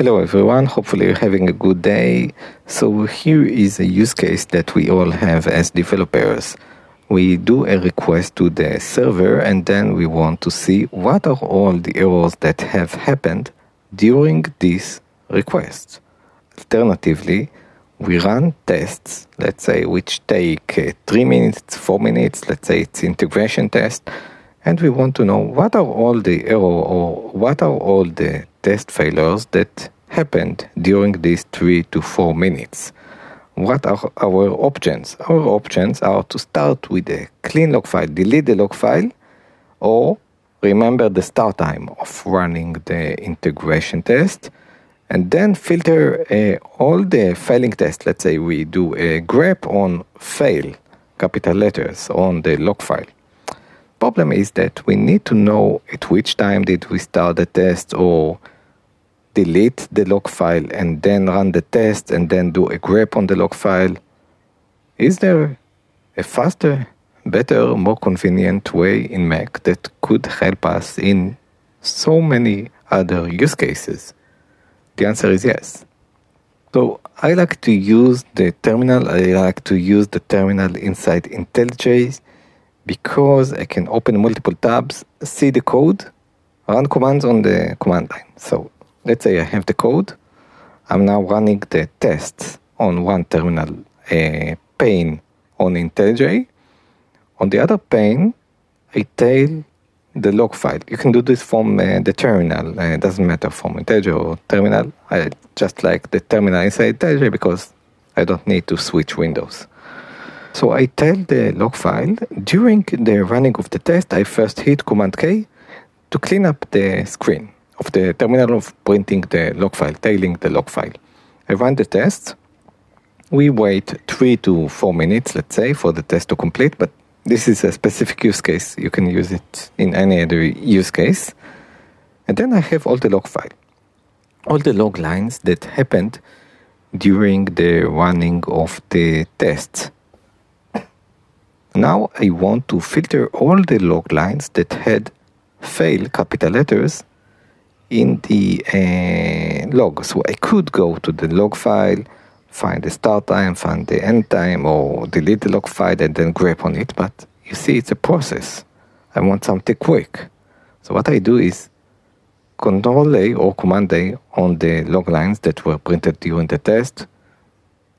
Hello everyone, hopefully you're having a good day. So here is a use case that we all have as developers. We do a request to the server and then we want to see what are all the errors that have happened during this request. Alternatively, we run tests, let's say, which take uh, three minutes, four minutes, let's say it's integration test, and we want to know what are all the error or what are all the test failures that happened during these three to four minutes. What are our options? Our options are to start with a clean log file, delete the log file, or remember the start time of running the integration test and then filter uh, all the failing tests. Let's say we do a grep on fail, capital letters, on the log file. Problem is that we need to know at which time did we start the test or delete the log file and then run the test and then do a grep on the log file. Is there a faster, better, more convenient way in Mac that could help us in so many other use cases? The answer is yes. So I like to use the terminal, I like to use the terminal inside IntelliJ because I can open multiple tabs, see the code, run commands on the command line. So let's say I have the code. I'm now running the tests on one terminal uh, pane on IntelliJ. On the other pane, I tail the log file. You can do this from uh, the terminal. Uh, it doesn't matter from IntelliJ or terminal. I just like the terminal inside IntelliJ because I don't need to switch windows. So I tell the log file during the running of the test. I first hit Command K to clean up the screen of the terminal of printing the log file, tailing the log file. I run the test. We wait three to four minutes, let's say, for the test to complete, but this is a specific use case. You can use it in any other use case. And then I have all the log file, all the log lines that happened during the running of the tests. Now I want to filter all the log lines that had fail capital letters in the uh, log. So I could go to the log file, find the start time, find the end time, or delete the log file and then grep on it. But you see, it's a process. I want something quick. So what I do is Control A or Command A on the log lines that were printed during the test.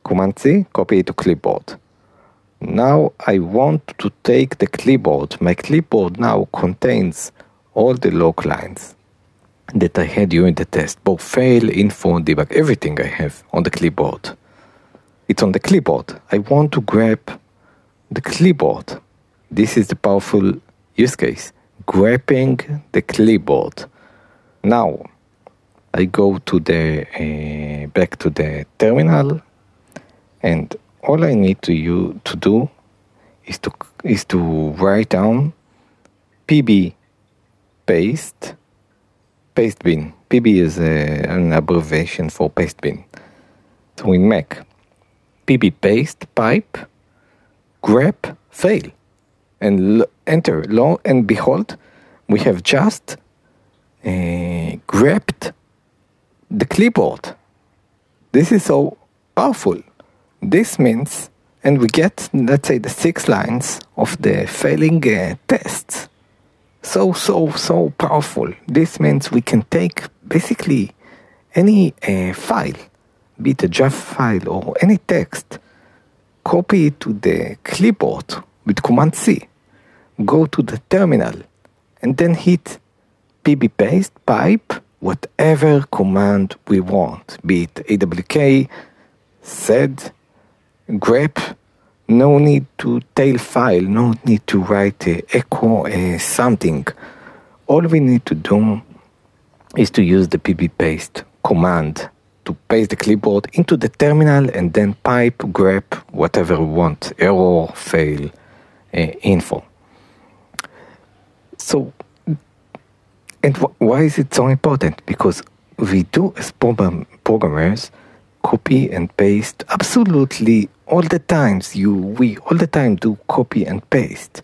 Command C, copy it to clipboard. Now I want to take the clipboard. My clipboard now contains all the log lines that I had during the test, both fail, info, debug, everything I have on the clipboard. It's on the clipboard. I want to grab the clipboard. This is the powerful use case, grabbing the clipboard. Now, I go to the uh, back to the terminal, and all I need to you to do is to is to write down pb paste paste bin. PB is a, an abbreviation for paste bin. So in Mac, PB paste pipe grep fail and enter lo and behold we have just uh, grepped the clipboard this is so powerful this means and we get let's say the six lines of the failing uh, tests so, so, so powerful. This means we can take basically any uh, file, be it a JAF file or any text, copy it to the clipboard with Command C, go to the terminal, and then hit pb paste pipe whatever command we want, be it awk, sed, grep, no need to tail file, no need to write echo something. All we need to do is to use the pb paste command to paste the clipboard into the terminal and then pipe grep whatever we want, error, fail, uh, info. So, and wh- why is it so important? Because we do as program- programmers copy and paste absolutely all the times you we all the time do copy and paste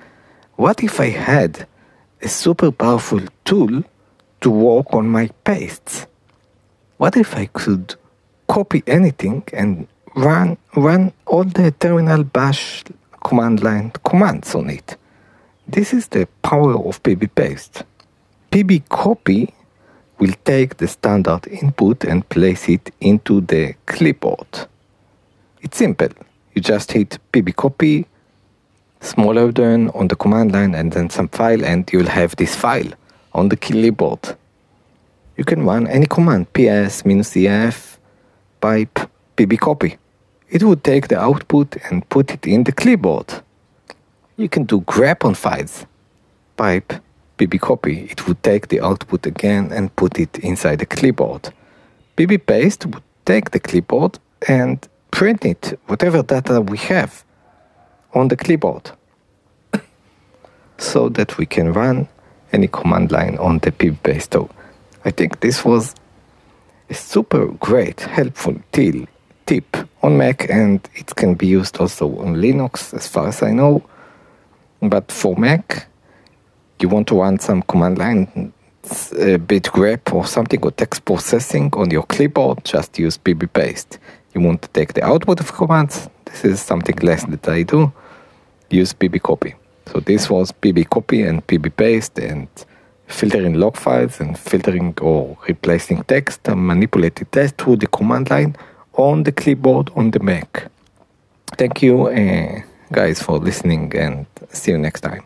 what if i had a super powerful tool to work on my pastes what if I could copy anything and run run all the terminal bash command line commands on it? This is the power of pb paste. pb copy will take the standard input and place it into the clipboard. It's simple. You just hit pb copy, smaller than on the command line, and then some file, and you'll have this file on the clipboard. You can run any command ps minus ef pipe pb copy. It would take the output and put it in the clipboard. You can do grep on files pipe pb copy. It would take the output again and put it inside the clipboard. pb paste would take the clipboard and print it, whatever data we have, on the clipboard so that we can run any command line on the pb paste. So I think this was a super great, helpful tip on Mac and it can be used also on Linux as far as I know. But for Mac, you want to run some command line, a bit grep or something or text processing on your clipboard, just use pb paste. You want to take the output of commands, this is something less that I do, use pb copy. So this was pb copy and pb paste and filtering log files and filtering or replacing text and manipulating text through the command line on the clipboard on the Mac. Thank you, uh, guys, for listening and see you next time.